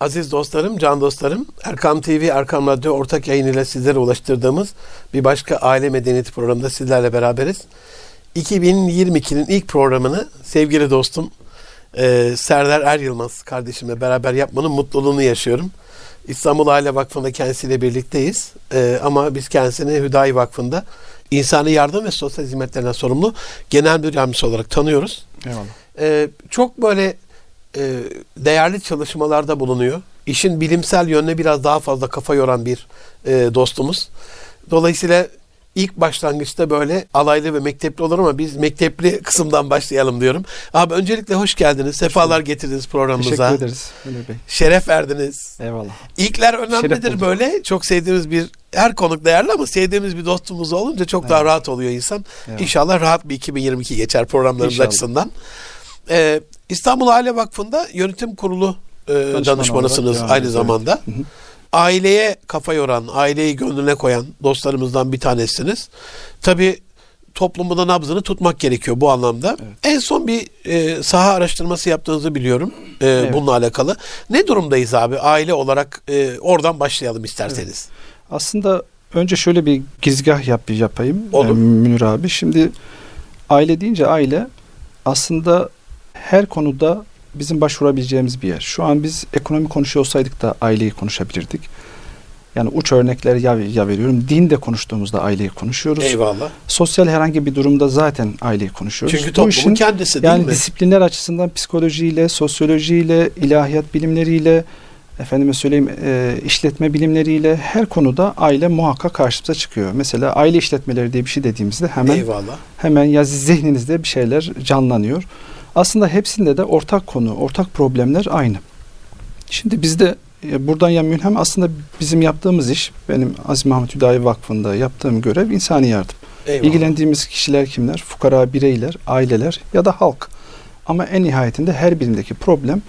Aziz dostlarım, can dostlarım, Erkam TV, Erkam Radyo ortak yayınıyla sizlere ulaştırdığımız bir başka aile medeniyeti programında sizlerle beraberiz. 2022'nin ilk programını sevgili dostum e, Serdar Er Yılmaz kardeşimle beraber yapmanın mutluluğunu yaşıyorum. İstanbul Aile Vakfı'nda kendisiyle birlikteyiz. E, ama biz kendisini Hüdayi Vakfı'nda insani yardım ve sosyal hizmetlerine sorumlu genel bir yardımcısı olarak tanıyoruz. Eyvallah. E, çok böyle e, değerli çalışmalarda bulunuyor. İşin bilimsel yönüne biraz daha fazla kafa yoran bir e, dostumuz. Dolayısıyla ilk başlangıçta böyle alaylı ve mektepli olur ama biz mektepli kısımdan başlayalım diyorum. Abi öncelikle hoş geldiniz. Sefalar getirdiniz programımıza. Teşekkür ederiz Ömer Bey. Şeref verdiniz. Eyvallah. İlkler önemlidir böyle. Çok sevdiğimiz bir her konuk değerli ama sevdiğimiz bir dostumuz olunca çok daha Evet. rahat oluyor insan. Evet. İnşallah rahat bir 2022 geçer programlarımız İnşallah. açısından. Ee, İstanbul Aile Vakfı'nda yönetim kurulu e, danışmanısınız olarak aynı zamanda. evet. Hı hı. Aileye kafa yoran, aileyi gönlüne koyan dostlarımızdan bir tanesiniz. Tabii toplumda nabzını tutmak gerekiyor bu anlamda. En son bir e, saha araştırması yaptığınızı biliyorum e, bununla alakalı. Ne durumdayız abi aile olarak e, oradan başlayalım isterseniz. Aslında önce şöyle bir gizgah yap, yapayım Olur. e, Münir abi. Şimdi aile deyince aile aslında her konuda bizim başvurabileceğimiz bir yer. Şu an biz ekonomi konuşuyor olsaydık da aileyi konuşabilirdik. Yani uç örnekler ya, ya veriyorum. Din de konuştuğumuzda aileyi konuşuyoruz. Eyvallah. Sosyal herhangi bir durumda zaten aileyi konuşuyoruz. Çünkü Bu toplumun işin- kendisi değil Yani mi? disiplinler açısından psikolojiyle, sosyolojiyle, ilahiyat bilimleriyle, efendime söyleyeyim e, işletme bilimleriyle her konuda aile muhakkak karşımıza çıkıyor. Mesela aile işletmeleri diye bir şey dediğimizde hemen Eyvallah. hemen ya zihninizde bir şeyler canlanıyor. Aslında hepsinde de ortak konu, ortak problemler aynı. Şimdi bizde e, buradan ya mülhem aslında bizim yaptığımız iş, benim Aziz Mahmut Hüdayi Vakfı'nda yaptığım görev insani yardım. Eyvallah. İlgilendiğimiz kişiler kimler? Fukara bireyler, aileler ya da halk. Ama en nihayetinde her birindeki problem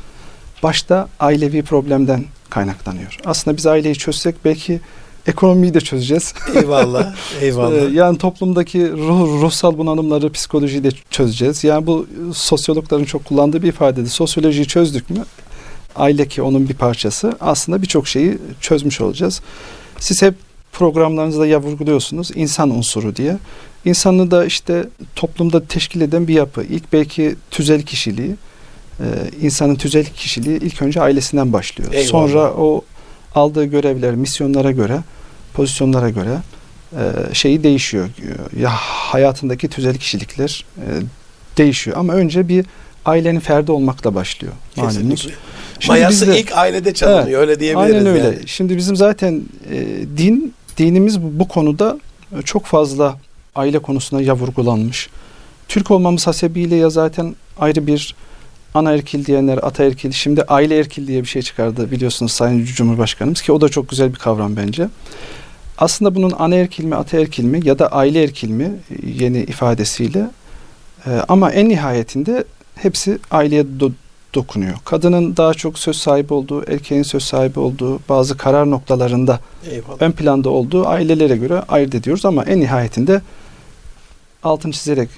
başta ailevi problemden kaynaklanıyor. Aslında biz aileyi çözsek belki ekonomiyi de çözeceğiz. Eyvallah. Eyvallah. Ee, yani toplumdaki ruh, ruhsal bunalımları, psikolojiyi de çözeceğiz. Yani bu sosyologların çok kullandığı bir ifadedi. Sosyolojiyi çözdük mü aile ki onun bir parçası aslında birçok şeyi çözmüş olacağız. Siz hep programlarınızda ya vurguluyorsunuz insan unsuru diye. İnsanı da işte toplumda teşkil eden bir yapı. İlk belki tüzel kişiliği, e, insanın tüzel kişiliği ilk önce ailesinden başlıyor. Eyvallah. Sonra o aldığı görevler, misyonlara göre, pozisyonlara göre e, şeyi değişiyor. Ya hayatındaki tüzel kişilikler e, değişiyor. Ama önce bir ailenin ferdi olmakla başlıyor. Kesinlikle. Şimdi Mayası bizde- ilk ailede çalınıyor Evet, öyle diyebiliriz. Aynen öyle. yani. Şimdi bizim zaten e, din dinimiz bu, bu konuda e, çok fazla aile konusuna ya vurgulanmış. Türk olmamız hasebiyle ya zaten ayrı bir anaerkil diyenler ataerkil şimdi aile erkil diye bir şey çıkardı biliyorsunuz Sayın Cumhurbaşkanımız ki o da çok güzel bir kavram bence. Aslında bunun anaerkil mi ataerkil mi ya da aile erkil mi e, yeni ifadesiyle e, ama en nihayetinde hepsi aileye do- dokunuyor. Kadının daha çok söz sahibi olduğu, erkeğin söz sahibi olduğu bazı karar noktalarında Eyvallah. ön planda olduğu ailelere göre ayırt ediyoruz ama en nihayetinde altını çizerek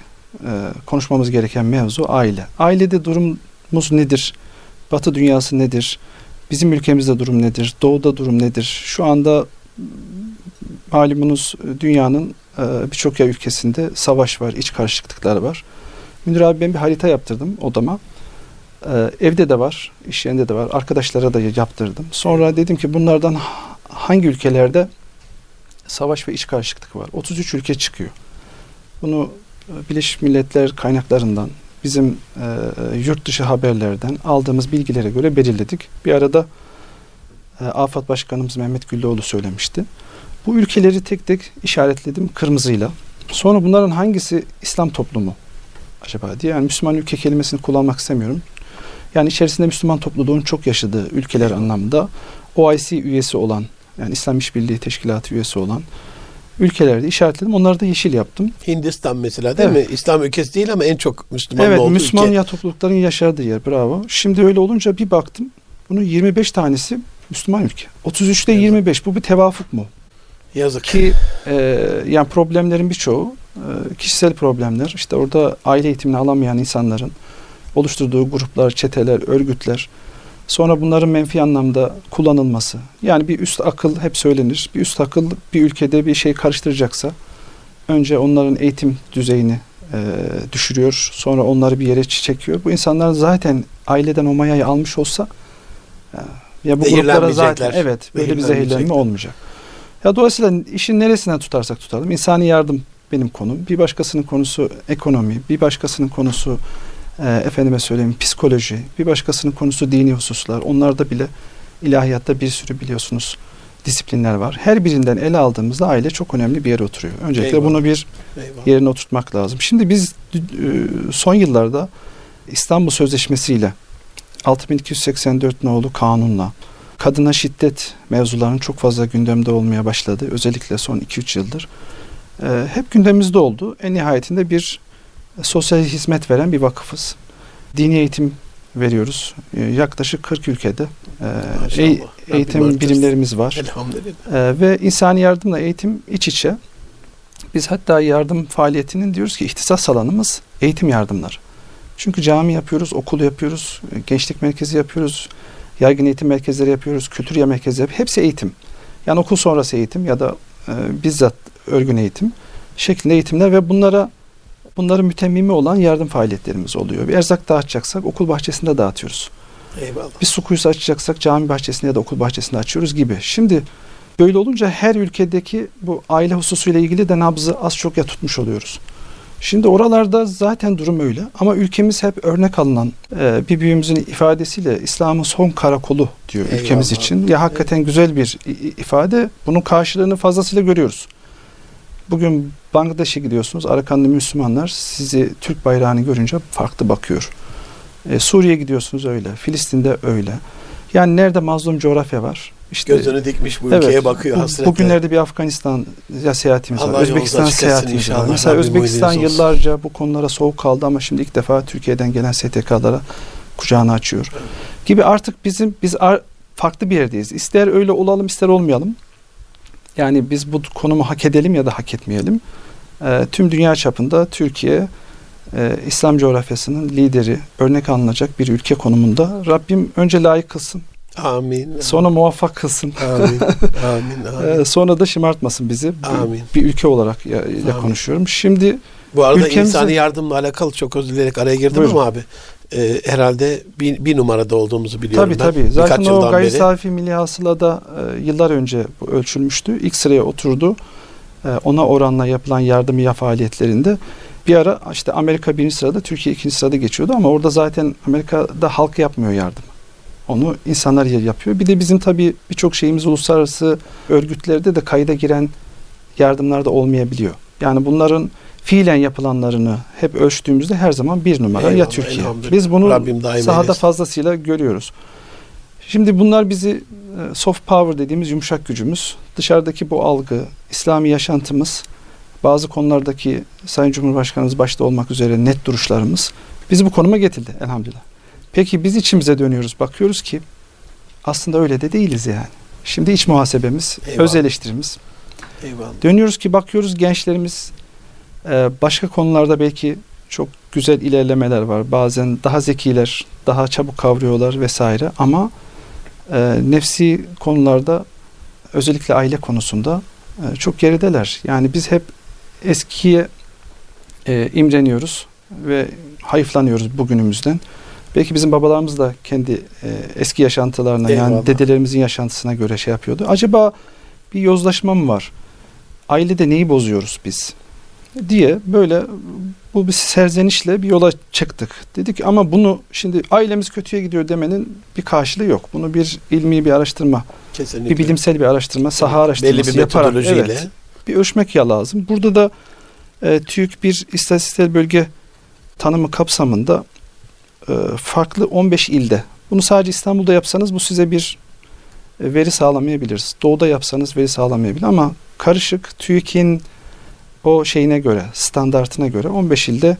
e, konuşmamız gereken mevzu aile. Ailede durumumuz nedir? Batı dünyası nedir? Bizim ülkemizde durum nedir? Doğuda durum nedir? Şu anda malumunuz e, dünyanın e, birçok yer ülkesinde savaş var, iç karışıklıklar var. Münir abi ben bir harita yaptırdım odama. Ee, evde de var, iş yerinde de var. Arkadaşlara da yaptırdım. Sonra dedim ki bunlardan hangi ülkelerde savaş ve iç karışıklık var? 33 ülke çıkıyor. Bunu e, Birleşmiş Milletler kaynaklarından, bizim e, yurt dışı haberlerden aldığımız bilgilere göre belirledik. Bir arada e, AFAD Başkanımız Mehmet Güllüoğlu söylemişti. Bu ülkeleri tek tek işaretledim kırmızıyla. Sonra bunların hangisi İslam toplumu acaba diye. Yani Müslüman ülke kelimesini kullanmak istemiyorum. Yani içerisinde Müslüman topluluğun çok yaşadığı ülkeler anlamında OIC üyesi olan yani İslam İşbirliği Teşkilatı üyesi olan ülkelerde işaretledim. Onları da yeşil yaptım. Hindistan mesela değil Evet. mi? İslam ülkesi değil ama en çok Müslüman evet olduğu Müslüman ülke. ya toplulukların yaşadığı yer bravo. Şimdi öyle olunca bir baktım. Bunun 25 tanesi Müslüman ülke. 33'te Evet. 25 bu bir tevafuk mu? Yazık. Ki e, yani problemlerin birçoğu e, kişisel problemler. İşte orada aile eğitimini alamayan insanların oluşturduğu gruplar, çeteler, örgütler. Sonra bunların menfi anlamda kullanılması. Yani bir üst akıl hep söylenir. Bir üst akıl bir ülkede bir şey karıştıracaksa önce onların eğitim düzeyini e, düşürüyor. Sonra onları bir yere çekiyor. Bu insanlar zaten aileden o mayayı almış olsa e, ya bu gruplara zaten evet böyle bir zehirlenme olmayacak. Ya dolayısıyla işin neresinden tutarsak tutalım. İnsani yardım benim konum. Bir başkasının konusu ekonomi, bir başkasının konusu e, efendime söyleyeyim psikoloji, bir başkasının konusu dini hususlar. Onlarda bile ilahiyatta bir sürü biliyorsunuz disiplinler var. Her birinden ele aldığımızda aile çok önemli bir yere oturuyor. Öncelikle Eyvallah. bunu bir Eyvallah. yerine oturtmak lazım. Şimdi biz e, son yıllarda İstanbul Sözleşmesi ile 6284 nolu kanunla kadına şiddet mevzularının çok fazla gündemde olmaya başladı. Özellikle son 2-3 yıldır. Ee, hep gündemimizde oldu. En nihayetinde bir sosyal hizmet veren bir vakıfız. Dini eğitim veriyoruz. Ee, yaklaşık 40 ülkede e, e eğitim birimlerimiz var. Elhamdülillah. E, ve insani yardımla eğitim iç içe. Biz hatta yardım faaliyetinin diyoruz ki ihtisas alanımız eğitim yardımları. Çünkü cami yapıyoruz, okul yapıyoruz, gençlik merkezi yapıyoruz, yaygın eğitim merkezleri yapıyoruz, kültür ya merkezleri yapıyoruz. Hepsi eğitim. Yani okul sonrası eğitim ya da e, bizzat örgün eğitim şeklinde eğitimler ve bunlara bunların mütemmimi olan yardım faaliyetlerimiz oluyor. Bir erzak dağıtacaksak okul bahçesinde dağıtıyoruz. Eyvallah. Bir su kuyusu açacaksak cami bahçesinde ya da okul bahçesinde açıyoruz gibi. Şimdi böyle olunca her ülkedeki bu aile hususuyla ilgili de nabzı az çok ya tutmuş oluyoruz. Şimdi oralarda zaten durum öyle ama ülkemiz hep örnek alınan e, bir büyüğümüzün ifadesiyle İslam'ın son karakolu diyor Eyvallah. ülkemiz için. Ya hakikaten evet. güzel bir ifade. Bunun karşılığını fazlasıyla görüyoruz. Bugün Bangladeş'e gidiyorsunuz. Arakanlı Müslümanlar sizi Türk bayrağını görünce farklı bakıyor. E, Suriye gidiyorsunuz öyle. Filistin'de öyle. Yani nerede mazlum coğrafya var? İşte, Gözünü dikmiş bu ülkeye evet, bakıyor hasretle. Bugünlerde bir Afganistan seyahatimiz Allah var. Özbekistan seyahatimiz var. Mesela Özbekistan yıllarca bu konulara soğuk kaldı ama şimdi ilk defa Türkiye'den gelen STK'lara kucağını açıyor. Gibi artık bizim biz farklı bir yerdeyiz. İster öyle olalım ister olmayalım. Yani biz bu konumu hak edelim ya da hak etmeyelim. E, tüm dünya çapında Türkiye e, İslam coğrafyasının lideri, örnek alınacak bir ülke konumunda. Rabbim önce layık kılsın. Amin. Sonra muvaffak kılsın. Amin. Amin. amin. E, sonra da şımartmasın bizi. Amin. Bir, bir ülke olarak ya, ya konuşuyorum. Şimdi bu arada ülkemize... insani yardımla alakalı çok özür dileyerek araya girdim Buyurun. ama abi e, herhalde bir, bir numarada olduğumuzu biliyorum tabii, ben. Tabii tabii. Zaten Birkaç o gayri safi milli hasılada e, yıllar önce bu ölçülmüştü. İlk sıraya oturdu. E, ona oranla yapılan yardım ya faaliyetlerinde bir ara işte Amerika birinci sırada, Türkiye ikinci sırada geçiyordu ama orada zaten Amerika'da halk yapmıyor yardım. Onu insanlar yapıyor. Bir de bizim tabii birçok şeyimiz uluslararası örgütlerde de kayda giren yardımlar da olmayabiliyor. Yani bunların fiilen yapılanlarını hep ölçtüğümüzde her zaman bir numara Eyvallah, ya Türkiye. Biz bunu sahada eylesin. fazlasıyla görüyoruz. Şimdi bunlar bizi e, soft power dediğimiz yumuşak gücümüz, dışarıdaki bu algı, İslami yaşantımız, bazı konulardaki Sayın Cumhurbaşkanımız başta olmak üzere net duruşlarımız bizi bu konuma getirdi elhamdülillah. Peki biz içimize dönüyoruz, bakıyoruz ki aslında öyle de değiliz yani. Şimdi iç muhasebemiz, Eyvallah. öz eleştirimiz. Eyvallah. Dönüyoruz ki bakıyoruz gençlerimiz ee, başka konularda belki çok güzel ilerlemeler var. Bazen daha zekiler, daha çabuk kavruyorlar vesaire ama e, nefsi konularda özellikle aile konusunda e, çok gerideler. Yani biz hep eskiye e, imreniyoruz ve hayıflanıyoruz bugünümüzden. Belki bizim babalarımız da kendi e, eski yaşantılarına Eyvallah. yani dedelerimizin yaşantısına göre şey yapıyordu. Acaba bir yozlaşma mı var? Ailede neyi bozuyoruz biz? Diye böyle bu bir serzenişle bir yola çıktık. Dedik ama bunu şimdi ailemiz kötüye gidiyor demenin bir karşılığı yok. Bunu bir ilmi bir araştırma, Kesinlikle. bir bilimsel bir araştırma, saha araştırması Belli bir yaparak evet, bir ölçmek ya lazım. Burada da e, TÜİK bir istatistiksel bölge tanımı kapsamında e, farklı 15 ilde bunu sadece İstanbul'da yapsanız bu size bir e, veri sağlamayabilir. Doğuda yapsanız veri sağlamayabilir ama karışık TÜİK'in o şeyine göre, standartına göre 15 ilde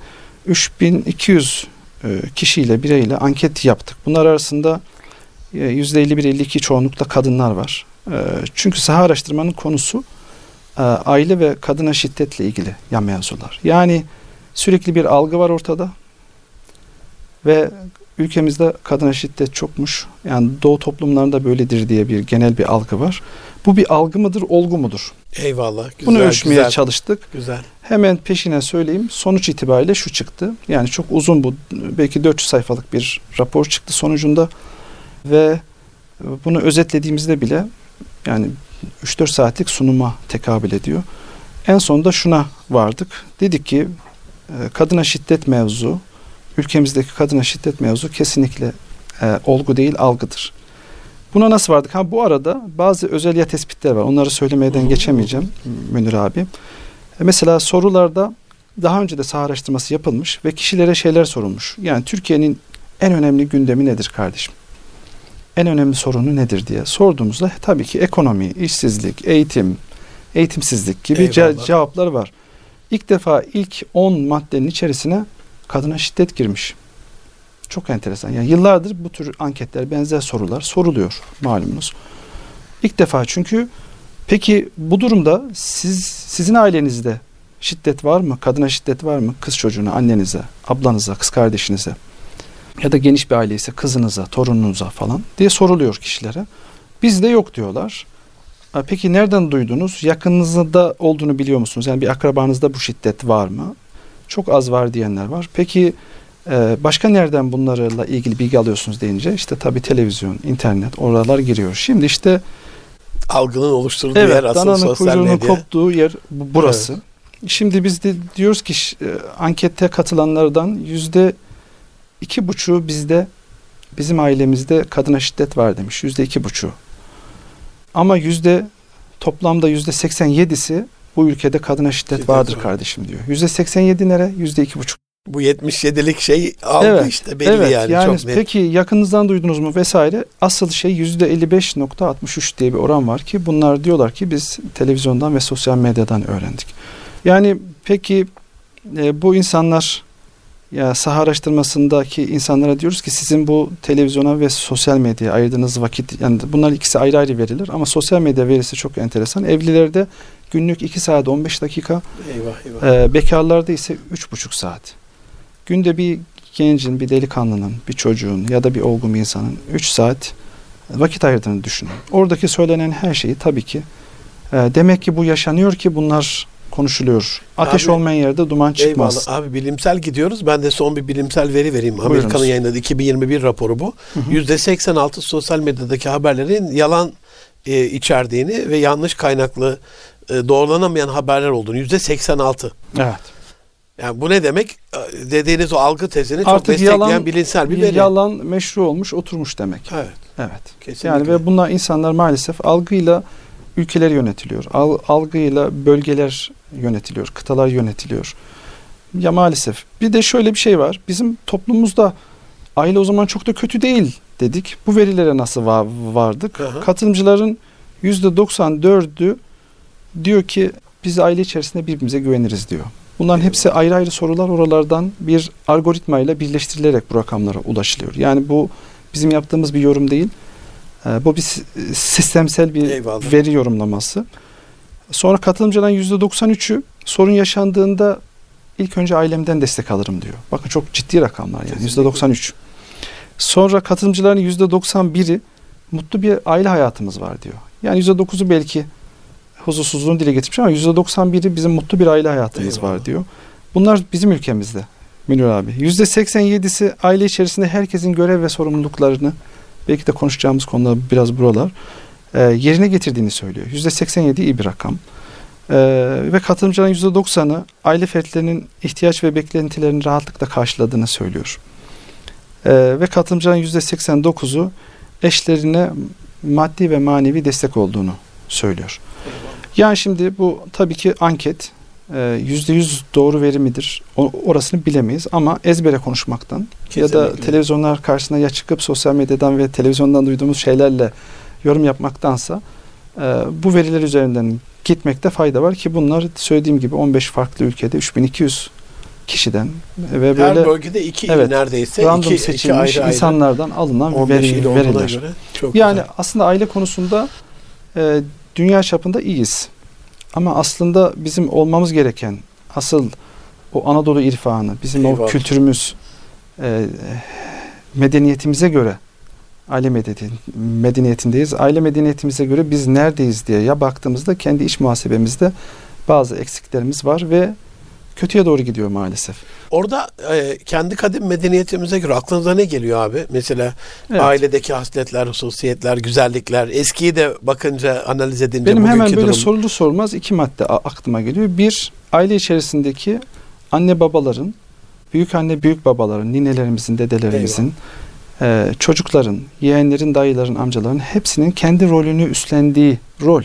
3200 e, kişiyle, bireyle anket yaptık. Bunlar arasında %51-52 e, çoğunlukla kadınlar var. E, çünkü saha araştırmanın konusu aile ve kadına şiddetle ilgili yan mevzular. Yani sürekli bir algı var ortada ve ülkemizde kadına şiddet çokmuş. Yani doğu toplumlarında böyledir diye bir genel bir algı var. Bu bir algı mıdır, olgu mudur? Eyvallah. Güzel, Bunu ölçmeye güzel, çalıştık. Güzel. Hemen peşine söyleyeyim. Sonuç itibariyle şu çıktı. Yani çok uzun bu. Belki 400 sayfalık bir rapor çıktı sonucunda. Ve bunu özetlediğimizde bile yani 3-4 saatlik sunuma tekabül ediyor. En sonunda şuna vardık. Dedik ki e, kadına şiddet mevzu, ülkemizdeki kadına şiddet mevzu kesinlikle e, olgu değil algıdır. Buna nasıl vardık? Ha bu arada bazı özel ya tespitler var. Onları söylemeden geçemeyeceğim Münir abi. E, mesela sorularda daha önce de saha araştırması yapılmış ve kişilere şeyler sorulmuş. Yani Türkiye'nin en önemli gündemi nedir kardeşim? En önemli sorunu nedir diye sorduğumuzda tabii ki ekonomi, işsizlik, eğitim, eğitimsizlik gibi ce- cevaplar var. İlk defa ilk 10 maddenin içerisine kadına şiddet girmiş. Çok enteresan. Yani yıllardır bu tür anketler, benzer sorular soruluyor malumunuz. İlk defa çünkü peki bu durumda siz sizin ailenizde şiddet var mı? Kadına şiddet var mı? Kız çocuğuna, annenize, ablanıza, kız kardeşinize ya da geniş bir aile ise kızınıza, torununuza falan diye soruluyor kişilere. Bizde yok diyorlar. Peki nereden duydunuz? Yakınınızda olduğunu biliyor musunuz? Yani bir akrabanızda bu şiddet var mı? Çok az var diyenler var. Peki e, başka nereden bunlarla ilgili bilgi alıyorsunuz deyince işte tabii televizyon, internet oralar giriyor. Şimdi işte Algının oluşturduğu evet yer dananın sosyal medya. koptuğu yer bu- burası. Şimdi biz de diyoruz ki e, ankette katılanlardan yüzde iki buçuğu bizde bizim ailemizde kadına şiddet var demiş. Yüzde iki buçuğu. Ama yüzde toplamda yüzde seksen yedisi bu ülkede kadına şiddet, Şiddet vardır var. kardeşim diyor. Yüzde seksen yedi nere? Yüzde iki buçuk. Bu 77'lik şey algı Evet, işte belli evet yani, yani çok net. peki yakınınızdan duydunuz mu vesaire asıl şey yüzde 55.63 diye bir oran var ki bunlar diyorlar ki biz televizyondan ve sosyal medyadan öğrendik. Yani peki e, bu insanlar ya saha araştırmasındaki insanlara diyoruz ki sizin bu televizyona ve sosyal medyaya ayırdığınız vakit yani bunlar ikisi ayrı ayrı verilir ama sosyal medya verisi çok enteresan. Evlilerde günlük 2 saat 15 dakika Eyvah eyvah. ee, bekarlarda ise üç buçuk saat. Günde bir gencin, bir delikanlının, bir çocuğun ya da bir olgun bir insanın 3 saat vakit ayırdığını düşünün. Oradaki söylenen her şeyi tabii ki e, demek ki bu yaşanıyor ki bunlar konuşuluyor. Ateş Abi- olmayan yerde duman çıkmaz. Eyvallah. Abi bilimsel gidiyoruz. Ben de son bir bilimsel veri vereyim. Amerika'nın yayınladığı 2021 raporu bu. Hı. %86 sosyal medyadaki haberlerin yalan e, içerdiğini ve yanlış kaynaklı e, doğrulanamayan haberler olduğunu %86. Evet. Yani bu ne demek? E, Dediğiniz o algı tezini çok Artık destekleyen yalan- bilimsel bir Bir veri. yalan meşru olmuş, oturmuş demek. Evet. Evet. Kesinlikle. Yani ve bunlar insanlar maalesef algıyla ülkeler yönetiliyor. Al- algıyla bölgeler yönetiliyor, kıtalar yönetiliyor. Ya maalesef. Bir de şöyle bir şey var. Bizim toplumumuzda aile o zaman çok da kötü değil dedik. Bu verilere nasıl va- vardık? Hı hı. Katılımcıların %94'ü diyor ki biz aile içerisinde birbirimize güveniriz diyor. Bunların hepsi ayrı ayrı sorular oralardan bir algoritmayla birleştirilerek bu rakamlara ulaşılıyor. Yani bu bizim yaptığımız bir yorum değil. Ee, Bu bir si- sistemsel bir Eyvallah. veri yorumlaması. Sonra katılımcıların %93'ü sorun yaşandığında ilk önce ailemden destek alırım diyor. Bakın çok ciddi rakamlar yani Kesinlikle. %93. Sonra katılımcıların %91'i mutlu bir aile hayatımız var diyor. Yani %9'u belki huzursuzluğunu dile getirmiş ama %91'i bizim mutlu bir aile hayatımız Eyvallah. var diyor. Bunlar bizim ülkemizde Münir abi. %87'si aile içerisinde herkesin görev ve sorumluluklarını belki de konuşacağımız konular biraz buralar e, yerine getirdiğini söylüyor. %87 iyi bir rakam. E, ve katılımcıların %90'ı aile fertlerinin ihtiyaç ve beklentilerini rahatlıkla karşıladığını söylüyor. E, ve katılımcıların %89'u eşlerine maddi ve manevi destek olduğunu söylüyor. Yani şimdi bu tabii ki anket e, yüzde yüz doğru veri midir? Orasını bilemeyiz ama ezbere konuşmaktan ya da Kesinlikle. televizyonlar karşısına ya çıkıp sosyal medyadan ve televizyondan duyduğumuz şeylerle yorum yapmaktansa e, bu veriler üzerinden gitmekte fayda var ki bunlar söylediğim gibi 15 farklı ülkede 3200 kişiden ve Her böyle bölgede iki Evet. neredeyse random iki, iki seçilmiş ayrı ayrı. insanlardan alınan 15 veri, veriler. göre çok Yani güzel. aslında aile konusunda e, dünya çapında iyiyiz. Ama aslında bizim olmamız gereken asıl o Anadolu irfanı, bizim o Eyvallah. kültürümüz, e, medeniyetimize göre aile medeniyeti, medeniyetindeyiz. Aile medeniyetimize göre biz neredeyiz diye ya baktığımızda kendi iç muhasebemizde bazı eksiklerimiz var ve kötüye doğru gidiyor maalesef. Orada e, kendi kadim medeniyetimize göre aklınıza ne geliyor abi? Mesela evet. ailedeki hasletler, hususiyetler, güzellikler. Eskiyi de bakınca, analiz edince Benim hemen böyle durum... sorulu sormaz iki madde aklıma geliyor. Bir, aile içerisindeki anne babaların, büyük anne büyük babaların, ninelerimizin, dedelerimizin, e, çocukların, yeğenlerin, dayıların, amcaların hepsinin kendi rolünü üstlendiği rol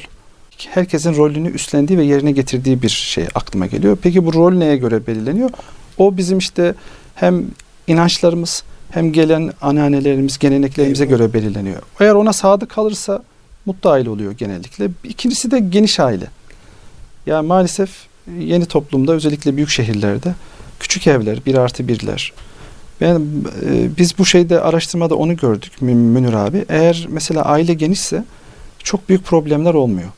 herkesin rolünü üstlendiği ve yerine getirdiği bir şey aklıma geliyor. Peki bu rol neye göre belirleniyor? O bizim işte hem inançlarımız hem gelen anneannelerimiz, geleneklerimize Eyvallah. göre belirleniyor. Eğer ona sadık kalırsa mutlu aile oluyor genellikle. İkincisi de geniş aile. Ya maalesef yeni toplumda özellikle büyük şehirlerde küçük evler, bir artı birler. Ben, e, biz bu şeyde araştırmada onu gördük Münir abi. Eğer mesela aile genişse çok büyük problemler olmuyor.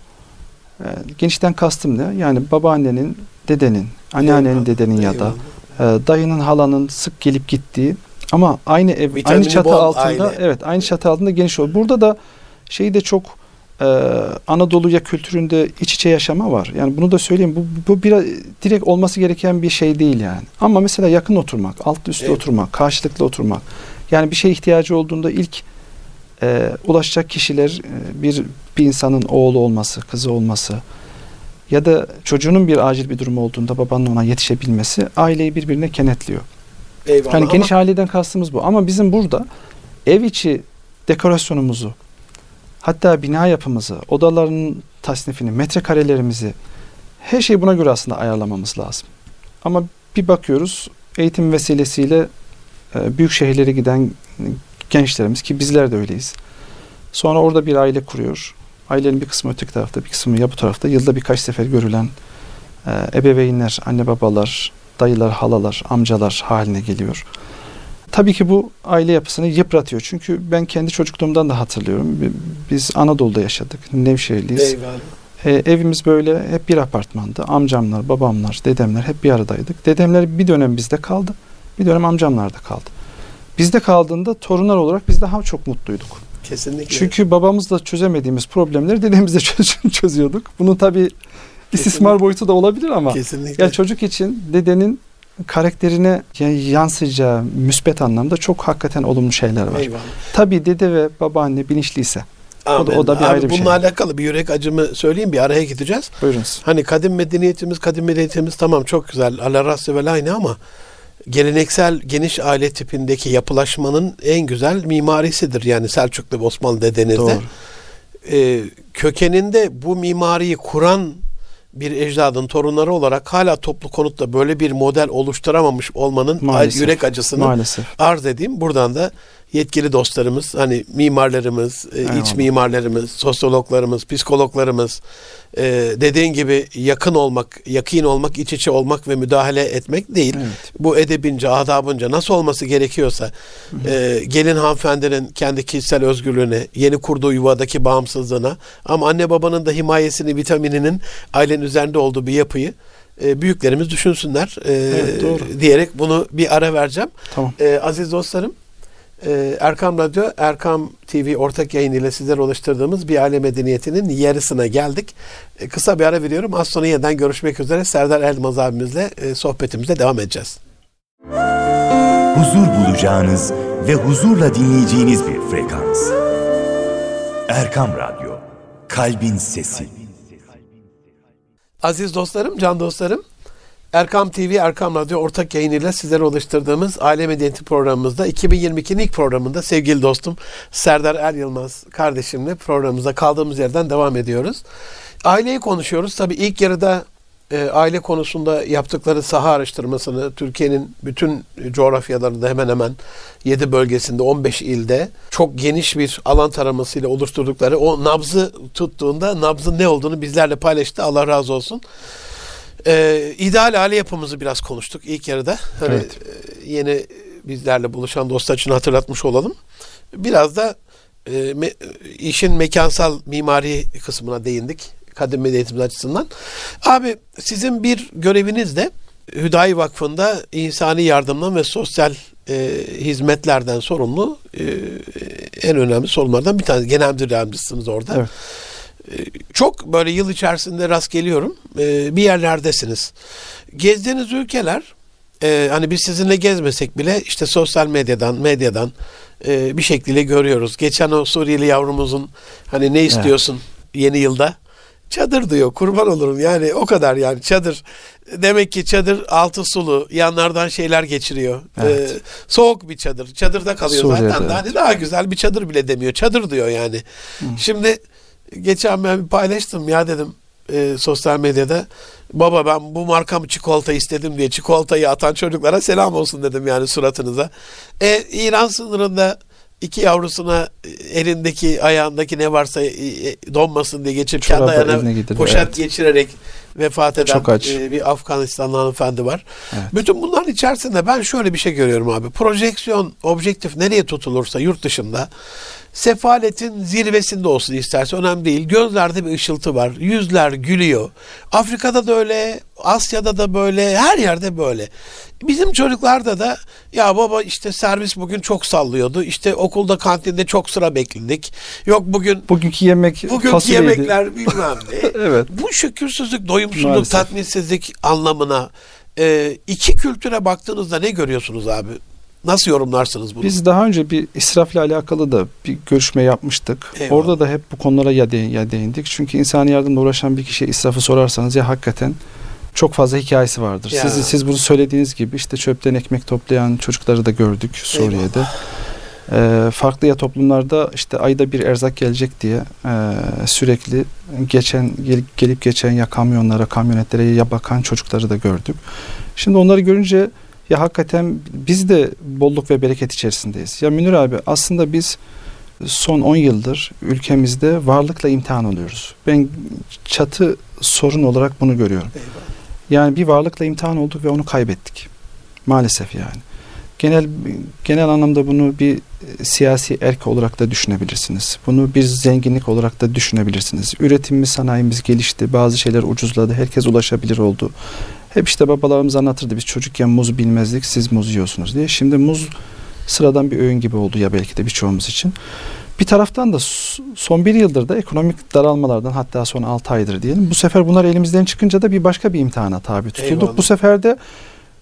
E, genişten kastım ne? Yani babaannenin, dedenin, anneannenin, dedenin ya da e, dayının, halanın sık gelip gittiği ama aynı ev, Vitamini aynı çatı altında, aile. evet, aynı çatı altında geniş olur. Burada da şeyi de çok e, Anadolu'ya kültüründe iç içe yaşama var. Yani bunu da söyleyeyim. Bu, bu biraz direkt olması gereken bir şey değil yani. Ama mesela yakın oturmak, alt üstte evet. oturmak, karşılıklı oturmak. Yani bir şey ihtiyacı olduğunda ilk e, ulaşacak kişiler e, bir bir insanın oğlu olması, kızı olması ya da çocuğunun bir acil bir durum olduğunda babanın ona yetişebilmesi aileyi birbirine kenetliyor. Eyvallah yani geniş aileden kastımız bu. Ama bizim burada ev içi dekorasyonumuzu hatta bina yapımızı, odaların tasnifini, metrekarelerimizi her şeyi buna göre aslında ayarlamamız lazım. Ama bir bakıyoruz eğitim vesilesiyle e, büyük şehirlere giden gençlerimiz ki bizler de öyleyiz. Sonra orada bir aile kuruyor. Ailenin bir kısmı öteki tarafta, bir kısmı ya bu tarafta. Yılda birkaç sefer görülen e, ebeveynler, anne babalar, dayılar, halalar, amcalar haline geliyor. Tabii ki bu aile yapısını yıpratıyor. Çünkü ben kendi çocukluğumdan da hatırlıyorum. Biz Anadolu'da yaşadık. Nevşehirliyiz. Eyvallah. E, evimiz böyle hep bir apartmanda. Amcamlar, babamlar, dedemler hep bir aradaydık. Dedemler bir dönem bizde kaldı. Bir dönem amcamlarda kaldı. Bizde kaldığında torunlar olarak biz daha çok mutluyduk. Kesinlikle. Çünkü babamızla çözemediğimiz problemleri dedemizle çözüyorduk. Bunun tabii istismar boyutu da olabilir ama Kesinlikle. ya çocuk için dedenin karakterine yansıyacağı müspet anlamda çok hakikaten olumlu şeyler var. Eyvallah. Tabii dede ve babaanne bilinçliyse Amen. O da, o da bir Abi ayrı bir bununla şey. alakalı bir yürek acımı söyleyeyim bir araya gideceğiz. Buyurunuz. Hani kadim medeniyetimiz, kadim medeniyetimiz tamam çok güzel. Allah rassi ve aynı ama geleneksel geniş aile tipindeki yapılaşmanın en güzel mimarisidir. Yani Selçuklu ve Osmanlı dedenizde. Doğru. Ee, kökeninde bu mimariyi kuran bir ecdadın torunları olarak hala toplu konutta böyle bir model oluşturamamış olmanın Maalesef. yürek acısını Maalesef. arz edeyim. Buradan da yetkili dostlarımız, hani mimarlarımız, e, Eyvallah. iç mimarlarımız, sosyologlarımız, psikologlarımız, e, dediğin gibi yakın olmak, yakın olmak, iç içe olmak ve müdahale etmek değil. Evet. Bu edebince, adabınca nasıl olması gerekiyorsa e, gelin hanımefendinin kendi kişisel özgürlüğüne, yeni kurduğu yuvadaki bağımsızlığına ama anne babanın da himayesini, vitamininin ailenin üzerinde olduğu bir yapıyı e, büyüklerimiz düşünsünler e, evet, doğru. diyerek bunu bir ara vereceğim. Tamam. E, aziz dostlarım ee, Erkam Radyo, Erkam TV ortak yayın ile sizlere ulaştırdığımız bir aile medeniyetinin yarısına geldik. Ee, kısa bir ara veriyorum. Az sonra yeniden görüşmek üzere. Serdar Elmaz abimizle e, sohbetimize devam edeceğiz. Huzur bulacağınız ve huzurla dinleyeceğiniz bir frekans. Erkam Radyo, Kalbin Sesi. Aziz dostlarım, can dostlarım, Erkam TV, Erkam Radyo ortak yayınıyla sizlere ulaştırdığımız Aile Medeniyeti programımızda 2022'nin ilk programında sevgili dostum Serdar Er Yılmaz kardeşimle programımıza kaldığımız yerden devam ediyoruz. Aileyi konuşuyoruz. Tabii ilk yarıda e, aile konusunda yaptıkları saha araştırmasını Türkiye'nin bütün coğrafyalarında hemen hemen 7 bölgesinde 15 ilde çok geniş bir alan taramasıyla oluşturdukları o nabzı tuttuğunda nabzın ne olduğunu bizlerle paylaştı. Allah razı olsun. Ee, ideal aile yapımızı biraz konuştuk ilk yarıda. Hani evet. e, yeni bizlerle buluşan dostlar için hatırlatmış olalım. Biraz da e, me, işin mekansal mimari kısmına değindik. Kadim medeniyetimiz açısından. Abi sizin bir göreviniz de Hüdayi Vakfı'nda insani yardımdan ve sosyal e, hizmetlerden sorumlu e, en önemli sorumlulardan bir tanesi. Genel müdür yardımcısınız orada. Evet. E, çok böyle yıl içerisinde rast geliyorum. E, bir yerlerdesiniz. Gezdiğiniz ülkeler e, hani biz sizinle gezmesek bile işte sosyal medyadan, medyadan e, bir şekilde görüyoruz. Geçen o Suriyeli yavrumuzun hani ne istiyorsun yeni yılda? Çadır diyor kurban olurum yani o kadar yani çadır. Demek ki çadır altı sulu yanlardan şeyler geçiriyor. Evet. Ee, soğuk bir çadır. Çadırda kalıyor Suriye'de, zaten. evet. Hani daha güzel bir çadır bile demiyor. Çadır diyor yani. Şimdi geçen ben bir paylaştım ya dedim e, sosyal medyada. Baba ben bu marka mı çikolata istedim diye çikolatayı atan çocuklara selam olsun dedim yani suratınıza. E, İran sınırında iki yavrusuna e, elindeki ayağındaki ne varsa e, e, donmasın diye geçirip kendi Çorabı giydiriyor, poşet evet. geçirerek vefat eden Çok e, bir Afganistanlı hanımefendi var. Evet. Bütün bunların içerisinde ben şöyle bir şey görüyorum abi. Projeksiyon, objektif nereye tutulursa yurt dışında sefaletin zirvesinde olsun isterse önemli değil. Gözlerde bir ışıltı var. Yüzler gülüyor. Afrika'da da öyle, Asya'da da böyle, her yerde böyle. Bizim çocuklarda da ya baba işte servis bugün çok sallıyordu. İşte okulda kantinde çok sıra bekledik. Yok bugün Bugünkü yemek bugünkü fasulyeydi. yemekler bilmem ne. Evet. Bu şükürsüzlük, doyumsuzluk, Maalesef. tatminsizlik anlamına e, iki kültüre baktığınızda ne görüyorsunuz abi? Nasıl yorumlarsınız bunu? Biz daha önce bir israfla alakalı da bir görüşme yapmıştık. Eyvallah. Orada da hep bu konulara ya, de, ya değindik. Çünkü insani yardımla uğraşan bir kişiye israfı sorarsanız ya hakikaten çok fazla hikayesi vardır. Ya. Siz, siz bunu söylediğiniz gibi işte çöpten ekmek toplayan çocukları da gördük Suriye'de. Ee, farklı ya toplumlarda işte ayda bir erzak gelecek diye e, sürekli geçen gelip, gelip geçen ya kamyonlara, kamyonetlere ya bakan çocukları da gördük. Şimdi onları görünce ya hakikaten biz de bolluk ve bereket içerisindeyiz. Ya Münir abi aslında biz son 10 yıldır ülkemizde varlıkla imtihan oluyoruz. Ben çatı sorun olarak bunu görüyorum. Eyvallah. Yani bir varlıkla imtihan olduk ve onu kaybettik. Maalesef yani. Genel genel anlamda bunu bir e, siyasi erk olarak da düşünebilirsiniz. Bunu bir zenginlik olarak da düşünebilirsiniz. Üretimimiz, sanayimiz gelişti. Bazı şeyler ucuzladı. Herkes ulaşabilir oldu. Hep işte babalarımız anlatırdı. Biz çocukken muz bilmezdik. Siz muz yiyorsunuz diye. Şimdi muz sıradan bir öğün gibi oldu ya belki de birçoğumuz için. Bir taraftan da son bir yıldır da ekonomik daralmalardan hatta son 6 aydır diyelim. Bu sefer bunlar elimizden çıkınca da bir başka bir imtihana tabi tutulduk. Eyvallah. Bu sefer de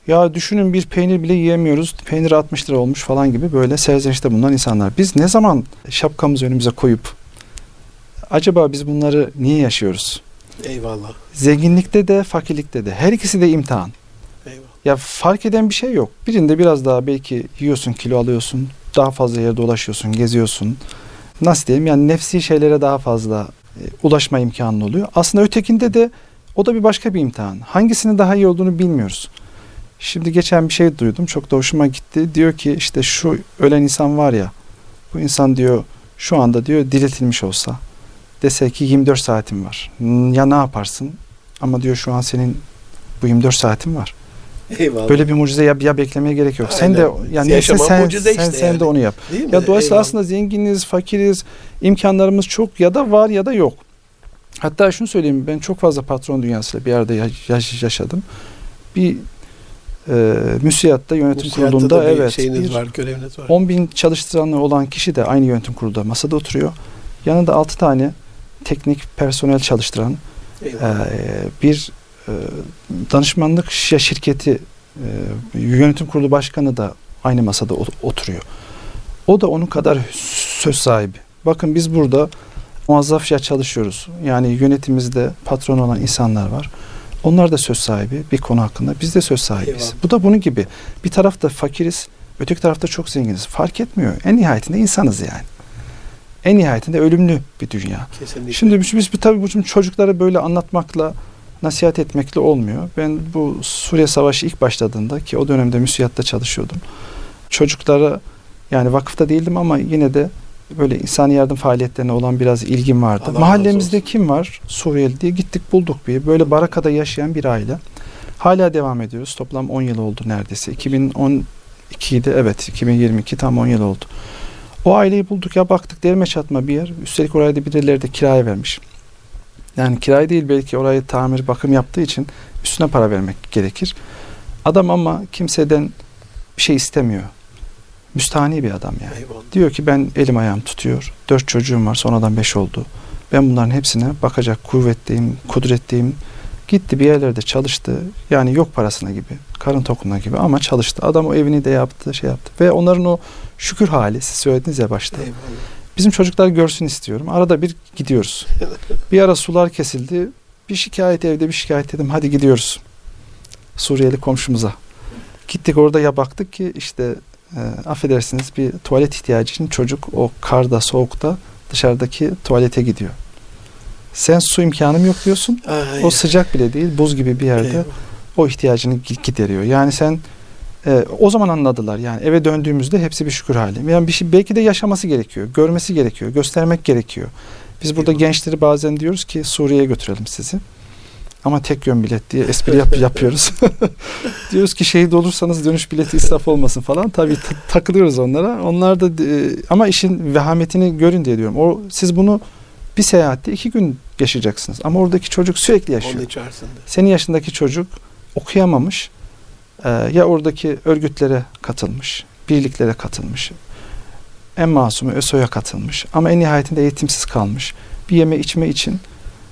ya düşünün bir peynir bile yiyemiyoruz. Peynir 60 lira olmuş falan gibi böyle serzenişte bulunan insanlar. Biz ne zaman şapkamızı önümüze koyup acaba biz bunları niye yaşıyoruz? Eyvallah. Zenginlikte de fakirlikte de her ikisi de imtihan. Eyvallah. Ya fark eden bir şey yok. Birinde biraz daha belki yiyorsun, kilo alıyorsun, daha fazla yerde dolaşıyorsun, geziyorsun. Nasıl diyeyim? Yani nefsi şeylere daha fazla e, ulaşma imkanı oluyor. Aslında ötekinde de o da bir başka bir imtihan. Hangisinin daha iyi olduğunu bilmiyoruz. Şimdi geçen bir şey duydum. Çok da hoşuma gitti. Diyor ki işte şu ölen insan var ya. Bu insan diyor şu anda diyor diriltilmiş olsa dese ki 24 saatim var. Ya ne yaparsın? Ama diyor şu an senin bu 24 saatin var. Eyvallah. Böyle bir mucize ya, ya beklemeye gerek yok. Sen de Aynen. yani Yaşaman sen, sen, işte sen yani. de onu yap. Değil mi? Ya dolayısıyla Eyvallah. aslında zenginiz, fakiriz, imkanlarımız çok ya da var ya da yok. Hatta şunu söyleyeyim ben çok fazla patron dünyasıyla bir yerde yaş- yaş- yaşadım. Bir e, müsiyatta yönetim Musiyatta kurulunda da bir evet şeyiniz bir var, göreviniz var. 10 bin çalıştıranı olan kişi de aynı yönetim kurulunda masada oturuyor. Yanında 6 tane teknik personel çalıştıran Eyvallah. ee, bir e, danışmanlık şi- şirketi e, yönetim kurulu başkanı da aynı masada ot- oturuyor. O da onun kadar söz sahibi. Bakın biz burada muazzafça çalışıyoruz. Yani yönetimimizde patron olan insanlar var. Onlar da söz sahibi bir konu hakkında. Biz de söz sahibiz. Eyvallah. Bu da bunun gibi. Bir tarafta fakiriz, öteki tarafta çok zenginiz. Fark etmiyor. En nihayetinde insanız yani. En nihayetinde ölümlü bir dünya. Kesinlikle. Şimdi biz, biz tabii bu çocuklara böyle anlatmakla, nasihat etmekle olmuyor. Ben bu Suriye Savaşı ilk başladığında ki o dönemde müsiyatta çalışıyordum. Çocuklara yani vakıfta değildim ama yine de böyle insani yardım faaliyetlerine olan biraz ilgim vardı. Allah Mahallemizde olsun. kim var Suriyeli diye gittik bulduk bir. Böyle barakada yaşayan bir aile. Hala devam ediyoruz. Toplam 10 yıl oldu neredeyse. 2012'de evet 2022 tam 10 yıl oldu. O aileyi bulduk ya baktık derme çatma bir yer. Üstelik oraya da birileri de kiraya vermiş. Yani kiraya değil belki orayı tamir bakım yaptığı için üstüne para vermek gerekir. Adam ama kimseden bir şey istemiyor. Müstahni bir adam yani. Eyvallah. Diyor ki ben elim ayağım tutuyor. Dört çocuğum var sonradan beş oldu. Ben bunların hepsine bakacak kuvvetliyim, kudretliyim. Gitti bir yerlerde çalıştı. Yani yok parasına gibi, karın tokuna gibi ama çalıştı. Adam o evini de yaptı, şey yaptı. Ve onların o şükür hali, siz söylediniz ya başta. Eyvallah. Bizim çocuklar görsün istiyorum. Arada bir gidiyoruz. bir ara sular kesildi. Bir şikayet evde bir şikayet dedim. Hadi gidiyoruz. Suriyeli komşumuza. Gittik orada ya baktık ki işte e, affedersiniz bir tuvalet ihtiyacı için çocuk o karda soğukta dışarıdaki tuvalete gidiyor. Sen su imkanım yok diyorsun. Ay, O sıcak bile değil buz gibi bir yerde eyvallah. o ihtiyacını gi- gideriyor. Yani sen e, o zaman anladılar. Yani eve döndüğümüzde hepsi bir şükür hali. Yani bir şey belki de yaşaması gerekiyor, görmesi gerekiyor, göstermek gerekiyor. Biz burada Eyvallah. gençleri bazen diyoruz ki Suriye'ye götürelim sizi. Ama tek yön bilet diye espri yap yapıyoruz. diyoruz ki şehit olursanız dönüş bileti israf olmasın falan. Tabii ta- takılıyoruz onlara. Onlar da e, ama işin vehametini görün diye diyorum. O siz bunu bir seyahatte iki gün yaşayacaksınız. Ama oradaki çocuk sürekli yaşıyor. Onun içerisinde. Senin yaşındaki çocuk okuyamamış. e, ya oradaki örgütlere katılmış, birliklere katılmış. En masumu ÖSO'ya katılmış. Ama en nihayetinde eğitimsiz kalmış. Bir yeme içme için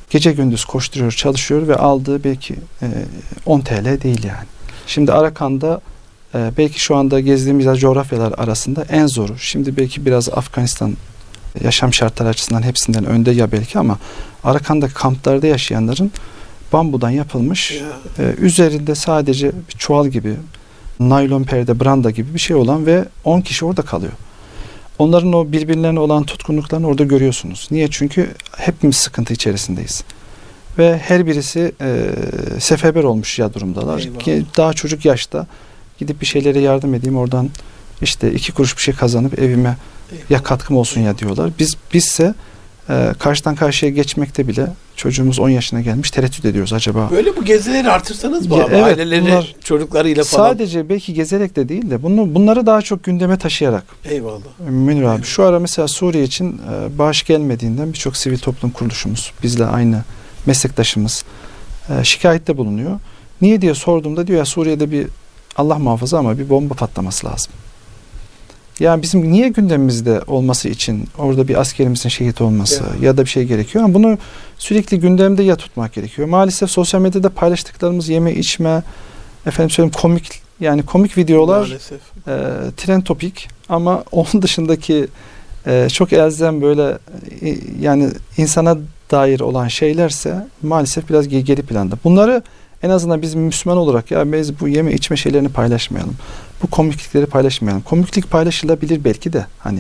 gece gündüz koşturuyor, çalışıyor ve aldığı belki e, 10 TL değil yani. Şimdi Arakan'da e, belki şu anda gezdiğimiz coğrafyalar arasında en zoru. Şimdi belki biraz Afganistan yaşam şartları açısından hepsinden önde ya belki ama Arakan'da kamplarda yaşayanların bambudan yapılmış Ya, e, üzerinde sadece bir çuval gibi naylon perde branda gibi bir şey olan ve 10 kişi orada kalıyor. Onların o birbirlerine olan tutkunluklarını orada görüyorsunuz. Niye? Çünkü hepimiz sıkıntı içerisindeyiz. Ve her birisi e, seferber olmuş ya durumdalar. Eyvallah. Ki daha çocuk yaşta gidip bir şeylere yardım edeyim oradan işte iki kuruş bir şey kazanıp evime ya katkım olsun ya diyorlar. Biz bizse e, karşıdan karşıya geçmekte bile çocuğumuz 10 yaşına gelmiş tereddüt ediyoruz acaba. Böyle bu gezileri artırsanız mı Ya abi? evet, Aileleri bunlar- çocuklarıyla falan. Sadece belki gezerek de değil de bunu bunları daha çok gündeme taşıyarak. Eyvallah. Münir abi şu ara mesela Suriye için e, bağış gelmediğinden birçok sivil toplum kuruluşumuz bizle aynı meslektaşımız e, şikayette bulunuyor. Niye diye sorduğumda diyor ya Suriye'de bir Allah muhafaza ama bir bomba patlaması lazım. Yani bizim niye gündemimizde olması için orada bir askerimizin şehit olması Ya. ya, da bir şey gerekiyor ama bunu sürekli gündemde ya tutmak gerekiyor. Maalesef sosyal medyada paylaştıklarımız yeme içme efendim söyleyeyim komik yani komik videolar Maalesef. e, trend topik ama onun dışındaki e, çok elzem böyle e, yani insana dair olan şeylerse maalesef biraz ge- geri planda. Bunları en azından biz Müslüman olarak ya biz bu yeme içme şeylerini paylaşmayalım. Bu komiklikleri paylaşmayalım. Komiklik paylaşılabilir belki de hani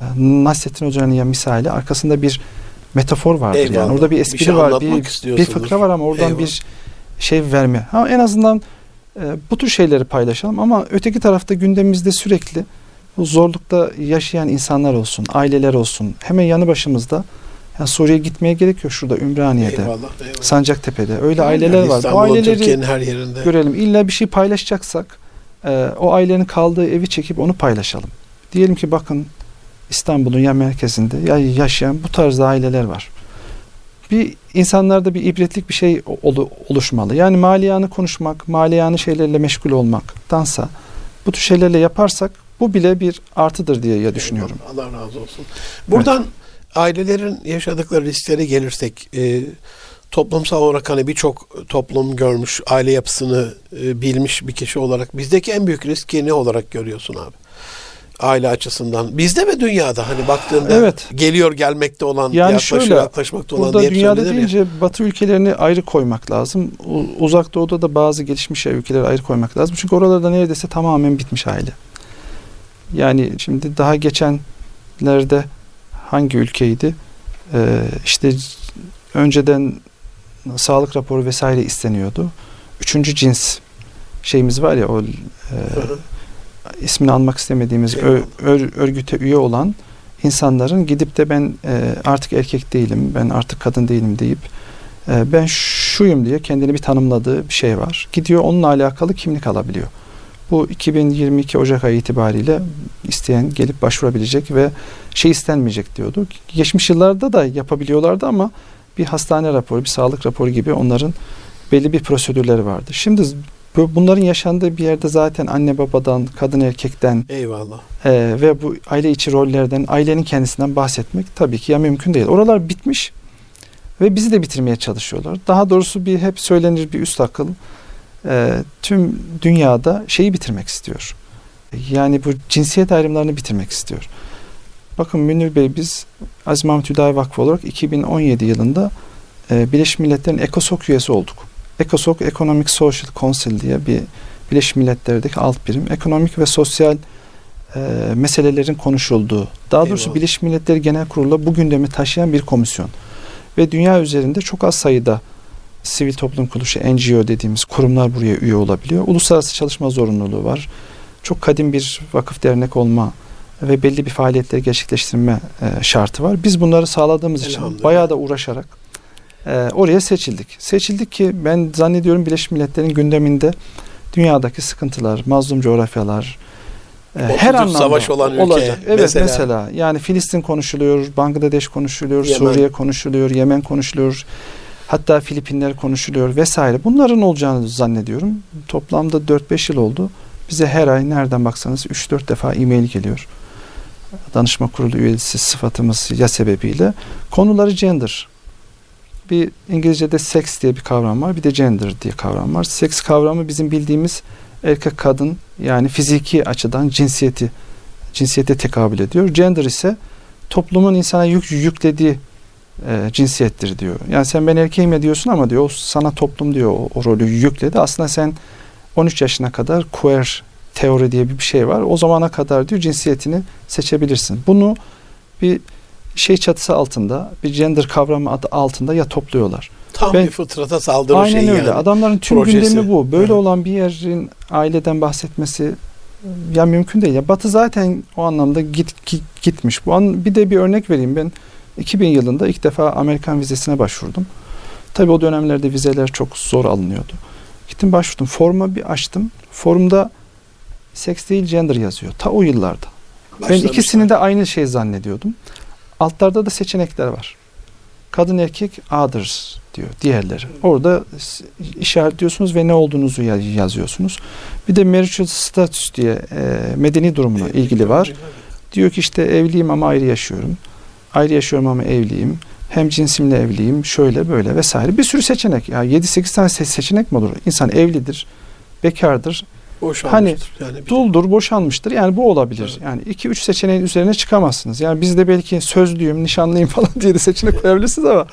e, Nasrettin Hoca'nın ya misali arkasında bir metafor vardır Eyvallah. yani. Orada bir Bir espri şey var, bir, bir fıkra var ama oradan Eyvallah. bir şey verme. Ha en azından e, bu tür şeyleri paylaşalım ama öteki tarafta gündemimizde sürekli bu zorlukta yaşayan insanlar olsun, aileler olsun. Hemen yanı başımızda yani Suriye'ye gitmeye gerek yok şurada Ümraniye'de, Eyvallah. eyvallah. Sancaktepe'de öyle Yani aileler var. Bu aileleri her yerinde. görelim. İlla bir şey paylaşacaksak e, o ailenin kaldığı evi çekip onu paylaşalım. Diyelim ki bakın İstanbul'un ya merkezinde ya yaşayan bu tarzda aileler var. Bir insanlarda bir ibretlik bir şey olu- oluşmalı. Yani maliyanı konuşmak, maliyanı şeylerle meşgul olmaktansa bu tür şeylerle yaparsak bu bile bir artıdır diye ya düşünüyorum. Allah razı olsun. Buradan ailelerin yaşadıkları risklere gelirsek e, toplumsal olarak hani birçok toplum görmüş, aile yapısını e, bilmiş bir kişi olarak bizdeki en büyük riski ne olarak görüyorsun abi? Aile açısından. Bizde ve dünyada hani baktığında Evet. geliyor gelmekte olan, Yani yaklaşıyor şöyle, yaklaşmakta olan Burada dünyada söylenir ya. deyince Batı ülkelerini ayrı koymak lazım. Uzak Doğu'da da bazı gelişmiş ülkeleri ayrı koymak lazım. Çünkü oralarda neredeyse tamamen bitmiş aile. Yani şimdi daha geçenlerde hangi ülkeydi? Ee, işte önceden sağlık raporu vesaire isteniyordu. Üçüncü cins şeyimiz var ya o e, ismini almak istemediğimiz ö- Eyvallah. ör- örgüte üye olan insanların gidip de ben e, artık erkek değilim, ben artık kadın değilim deyip e, ben şuyum diye kendini bir tanımladığı bir şey var. Gidiyor onunla alakalı kimlik alabiliyor. Bu 2022 Ocak ayı itibariyle isteyen gelip başvurabilecek ve şey istenmeyecek diyordu. Geçmiş yıllarda da yapabiliyorlardı ama bir hastane raporu, bir sağlık raporu gibi onların belli bir prosedürleri vardı. Şimdi Bu, bunların yaşandığı bir yerde zaten anne babadan, kadın erkekten Eyvallah. e, ve bu aile içi rollerden, ailenin kendisinden bahsetmek tabii ki ya mümkün değil. Oralar bitmiş ve bizi de bitirmeye çalışıyorlar. Daha doğrusu bir hep söylenir bir üst akıl e, tüm dünyada şeyi bitirmek istiyor. Yani bu cinsiyet ayrımlarını bitirmek istiyor. Bakın Münir Bey biz Aziz Mahmut Hüdayi Vakfı olarak 2017 yılında e, Birleşmiş Milletler'in ECOSOC üyesi olduk. ECOSOC Economic Social Council diye bir Birleşmiş Milletler'deki alt birim. Ekonomik ve sosyal e, meselelerin konuşulduğu, daha doğrusu Eyvallah. Birleşmiş Milletler Genel Kurulu'na bu gündemi taşıyan bir komisyon. Ve dünya üzerinde çok az sayıda sivil toplum kuruluşu, NGO dediğimiz kurumlar buraya üye olabiliyor. Uluslararası çalışma zorunluluğu var. Çok kadim bir vakıf dernek olma ve belli bir faaliyetleri gerçekleştirme e, şartı var. Biz bunları sağladığımız için bayağı da uğraşarak e, oraya seçildik. Seçildik ki ben zannediyorum Birleşmiş Milletler'in gündeminde dünyadaki sıkıntılar, mazlum coğrafyalar, e, her anlamda savaş olan ülke, olacak. Evet mesela. mesela. yani Filistin konuşuluyor, Bangladeş konuşuluyor, Yemen. Suriye konuşuluyor, Yemen konuşuluyor. Hatta Filipinler konuşuluyor vesaire. Bunların olacağını zannediyorum. Toplamda 4-5 yıl oldu. Bize her ay nereden baksanız 3-4 defa e-mail geliyor. Danışma kurulu üyesi sıfatımız ya sebebiyle. Konuları gender. Bir İngilizce'de sex diye bir kavram var. Bir de gender diye kavram var. Seks kavramı bizim bildiğimiz erkek kadın yani fiziki açıdan cinsiyeti cinsiyete tekabül ediyor. Gender ise toplumun insana yük, yüklediği e, cinsiyettir diyor. Yani sen ben erkeğim ya diyorsun ama diyor sana toplum diyor o, o rolü yükledi. Aslında sen 13 yaşına kadar queer teori diye bir şey var. O zamana kadar diyor cinsiyetini seçebilirsin. Bunu bir şey çatısı altında, bir gender kavramı adı altında ya topluyorlar. Tam Ben- bir fıtrata saldırı Aynen şeyi öyle. yani. Adamların tüm Projesi. gündemi bu. Böyle Evet. olan bir yerin aileden bahsetmesi ya mümkün değil. Ya Batı zaten o anlamda git, gi- gitmiş. Bu an bir de bir örnek vereyim. Ben 2000 yılında ilk defa Amerikan vizesine başvurdum. Tabii o dönemlerde vizeler çok zor alınıyordu. Gittim başvurdum. Forma bir açtım. Forumda seks değil gender yazıyor. Ta o yıllarda. Ben Başlamışlar. ikisini de aynı şey zannediyordum. Altlarda da seçenekler var. Kadın erkek others diyor diğerleri. Orada işaretliyorsunuz ve ne olduğunuzu ya- yazıyorsunuz. Bir de marital status diye e, medeni durumuna ilgili var. Diyor ki işte evliyim ama ayrı yaşıyorum. Ayrı yaşıyorum ama evliyim. Hem cinsimle evliyim. Şöyle böyle vesaire. Bir sürü seçenek. Ya 7-8 tane se- seçenek mi olur? İnsan evlidir, bekardır, Boşanmıştır. yani bir- duldur, boşanmıştır. Yani bu olabilir. Evet. Yani 2-3 seçeneğin üzerine çıkamazsınız. Yani biz de belki sözlüyüm, nişanlıyım falan diye de seçenek koyabilirsiniz ama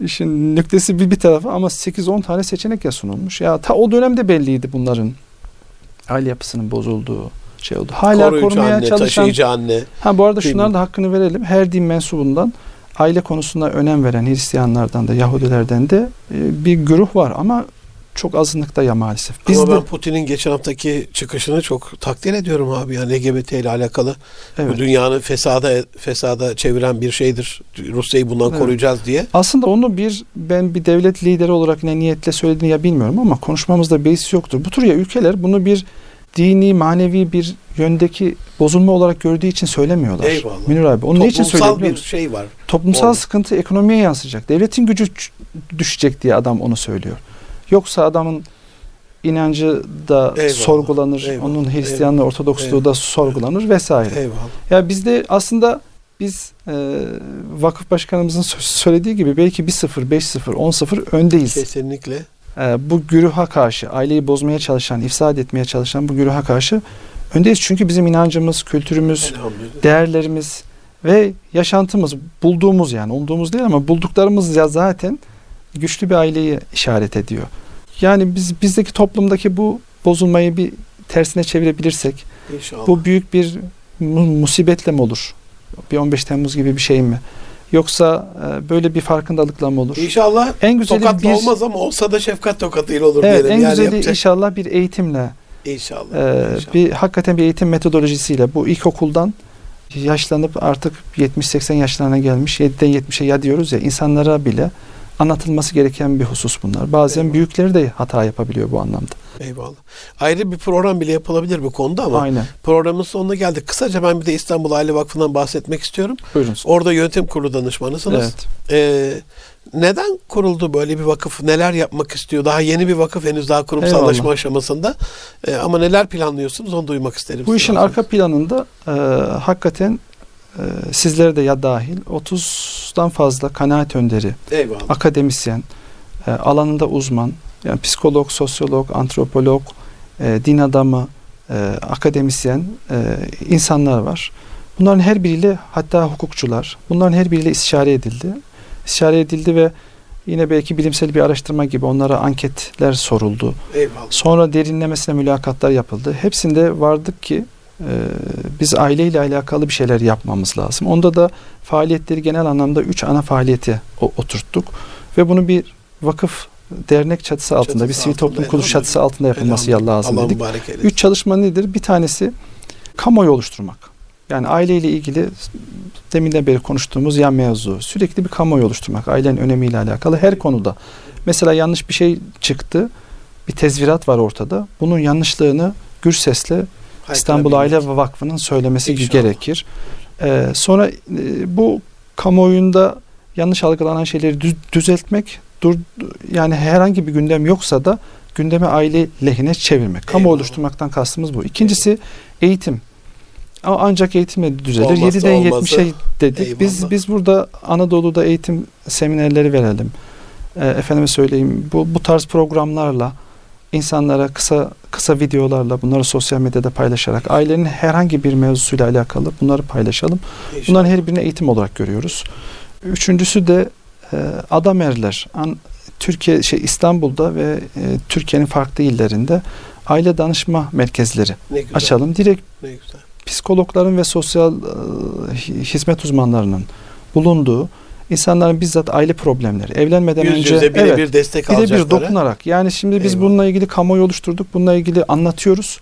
işin nüktesi bir, bir tarafı ama 8-10 tane seçenek ya sunulmuş. Ya ta o dönemde belliydi bunların aile yapısının bozulduğu şey oldu. Hala koruyucu korumaya anne, çalışan taşıyıcı anne. Ha bu arada şunların da hakkını verelim. Her din mensubundan aile konusunda önem veren Hristiyanlardan da Yahudilerden de e, bir güruh var ama çok azınlıkta ya maalesef. Biz Ama de ben Putin'in geçen haftaki çıkışını çok takdir ediyorum abi. Yani LGBT ile alakalı. Bu evet. dünyanın fesada fesada çeviren bir şeydir. Rusya'yı bundan Evet. koruyacağız diye. Aslında onu bir ben bir devlet lideri olarak ne niyetle söylediğini ya bilmiyorum ama konuşmamızda beis yoktur. Bu tür ya ülkeler bunu bir dini, manevi bir yöndeki bozulma olarak gördüğü için söylemiyorlar. Eyvallah. Münir abi onu ne için söylüyor Toplumsal biliyor bir şey var. Toplumsal Orada. sıkıntı ekonomiye yansıyacak. Devletin gücü düşecek diye adam onu söylüyor. Yoksa adamın inancı da Eyvallah, sorgulanır. eyvallah, onun Hristiyanlığı, Ortodoksluğu da sorgulanır vesaire. Eyvallah. Ya bizde aslında biz e, vakıf başkanımızın sö- söylediği gibi belki 1-0, 5-0, 10-0 öndeyiz. Kesinlikle. E, bu güruha karşı, aileyi bozmaya çalışan, ifsad etmeye çalışan bu güruha karşı öndeyiz. Çünkü bizim inancımız, kültürümüz, değerlerimiz ve yaşantımız bulduğumuz yani umduğumuz değil ama bulduklarımız ya zaten güçlü bir aileyi işaret ediyor. Yani biz bizdeki toplumdaki bu bozulmayı bir tersine çevirebilirsek İnşallah. bu büyük bir mu- musibetle mi olur? Bir 15 Temmuz gibi bir şey mi? Yoksa e, böyle bir farkındalıkla mı olur? İnşallah En güzeli tokatla bir olmaz ama olsa da şefkat tokatıyla olur Evet, diyelim. en yani güzeli yapacak- inşallah bir eğitimle, İnşallah. e, İnşallah. bir hakikaten bir eğitim metodolojisiyle bu ilkokuldan yaşlanıp artık 70-80 yaşlarına gelmiş 7'den 70'e ya diyoruz ya insanlara bile anlatılması gereken bir husus bunlar. Bazen Eyvallah. büyükleri de hata yapabiliyor bu anlamda. Eyvallah. Ayrı bir program bile yapılabilir bu konuda ama Aynen. programın sonuna geldik. Kısaca ben bir de İstanbul Aile Vakfı'ndan bahsetmek istiyorum. Buyurunuz. Orada yönetim kurulu danışmanısınız. Evet. Ee, neden kuruldu böyle bir vakıf? Neler yapmak istiyor? Daha yeni bir vakıf henüz daha kurumsallaşma Eyvallah. aşamasında. Ee, ama neler planlıyorsunuz onu duymak isterim. Bu işin arka planında e, hakikaten sizlere de ya dahil 30'dan fazla kanaat önderi, Eyvallah. akademisyen, e, alanında uzman, yani psikolog, sosyolog, antropolog, e, din adamı, e, akademisyen insanlar var. Bunların her biriyle hatta hukukçular, bunların her biriyle istişare edildi. İstişare edildi ve yine belki bilimsel bir araştırma gibi onlara anketler soruldu. Eyvallah. Sonra derinlemesine mülakatlar yapıldı. Hepsinde vardık ki biz aileyle alakalı bir şeyler yapmamız lazım. Onda da faaliyetleri genel anlamda üç ana faaliyeti oturttuk. Ve bunu bir vakıf dernek çatısı altında, Çatısı bir sivil toplum kuruluş çatısı altında yapılması Elhamdülillah. lazım dedik. Üç çalışma nedir? Bir tanesi kamuoyu oluşturmak. Yani aileyle ilgili deminden beri konuştuğumuz yan mevzu. Sürekli bir kamuoyu oluşturmak. Ailenin önemiyle alakalı her konuda. Mesela yanlış bir şey çıktı. Bir tezvirat var ortada. Bunun yanlışlığını gür sesle İstanbul Aile Vakfı'nın söylemesi İnşallah. gerekir. Ee, sonra e, bu kamuoyunda yanlış algılanan şeyleri düz- düzeltmek, dur yani herhangi bir gündem yoksa da gündemi aile lehine çevirmek. Kamu Eyvallah. oluşturmaktan kastımız bu. İkincisi eğitim. Ama ancak eğitimle düzelir. Olmazsa 7'den olmazı. 70'e dedik. Biz Eyvallah. biz burada Anadolu'da eğitim seminerleri verelim. Ee, efendime söyleyeyim bu bu tarz programlarla insanlara kısa kısa videolarla bunları sosyal medyada paylaşarak ailenin herhangi bir mevzusuyla alakalı bunları paylaşalım. Bunların her birini eğitim olarak görüyoruz. Üçüncüsü de e, adamerler. An, Türkiye şey İstanbul'da ve e, Türkiye'nin farklı illerinde aile danışma merkezleri açalım. Direkt psikologların ve sosyal e, hi- hizmet uzmanlarının bulunduğu insanların bizzat aile problemleri evlenmeden Yüz önce yüze birebir destek birebir alacakları. dokunarak yani şimdi biz Eyvallah. bununla ilgili kamuoyu oluşturduk. Bununla ilgili anlatıyoruz.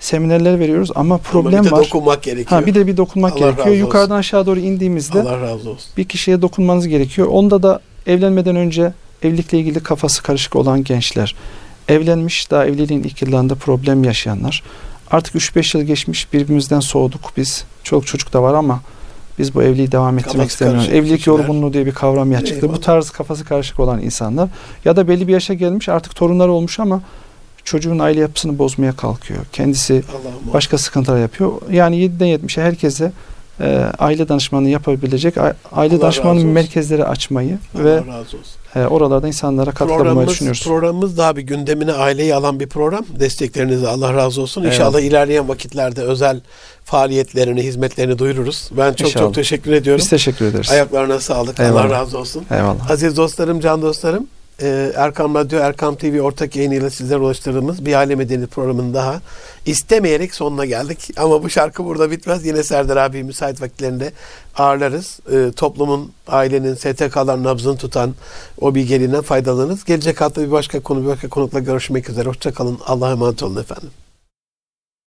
Seminerler veriyoruz ama Ama problem bir de var. dokunmak gerekiyor. Ha bir de bir dokunmak Allah gerekiyor. Yukarıdan aşağı doğru indiğimizde Allah razı olsun. bir kişiye dokunmanız gerekiyor. Onda da evlenmeden önce evlilikle ilgili kafası karışık olan gençler, evlenmiş daha evliliğin ilk yıllarında problem yaşayanlar. Artık 3-5 yıl geçmiş birbirimizden soğuduk biz. Çok çocuk da var ama biz bu evliliği devam ettirmek Kafası istemiyoruz. Evlilik kişiler. yorgunluğu diye bir kavram ya çıktı. Eyvallah. Bu tarz kafası karışık olan insanlar ya da belli bir yaşa gelmiş artık torunları olmuş ama çocuğun aile yapısını bozmaya kalkıyor. Kendisi Allah'ım. başka sıkıntılar yapıyor. Yani 7'den 70'e herkese e, aile danışmanlığı yapabilecek a- aile Allah olsun. merkezleri açmayı Allah ve razı olsun. e, oralarda insanlara katkı bulmayı Programımız, düşünüyoruz. programımız daha bir gündemine aileyi alan bir program. Desteklerinize Allah razı olsun. İnşallah Eyvallah. ilerleyen vakitlerde özel faaliyetlerini, hizmetlerini duyururuz. Ben çok İnşallah. çok teşekkür ediyorum. Biz teşekkür ederiz. Ayaklarına sağlık. Allah Eyvallah. razı olsun. Eyvallah. Aziz dostlarım, can dostlarım, e, Erkam Radyo, Erkam TV ortak yayınıyla sizlere ulaştırdığımız bir aile medeniyet programının daha istemeyerek sonuna geldik. Ama bu şarkı burada bitmez. Yine Serdar abi müsait vakitlerinde ağırlarız. E, toplumun, ailenin, STK'ların nabzını tutan o bilgeliğinden faydalanırız. Gelecek hafta bir başka konu, bir başka konukla görüşmek üzere. Hoşçakalın. Allah'a emanet olun efendim.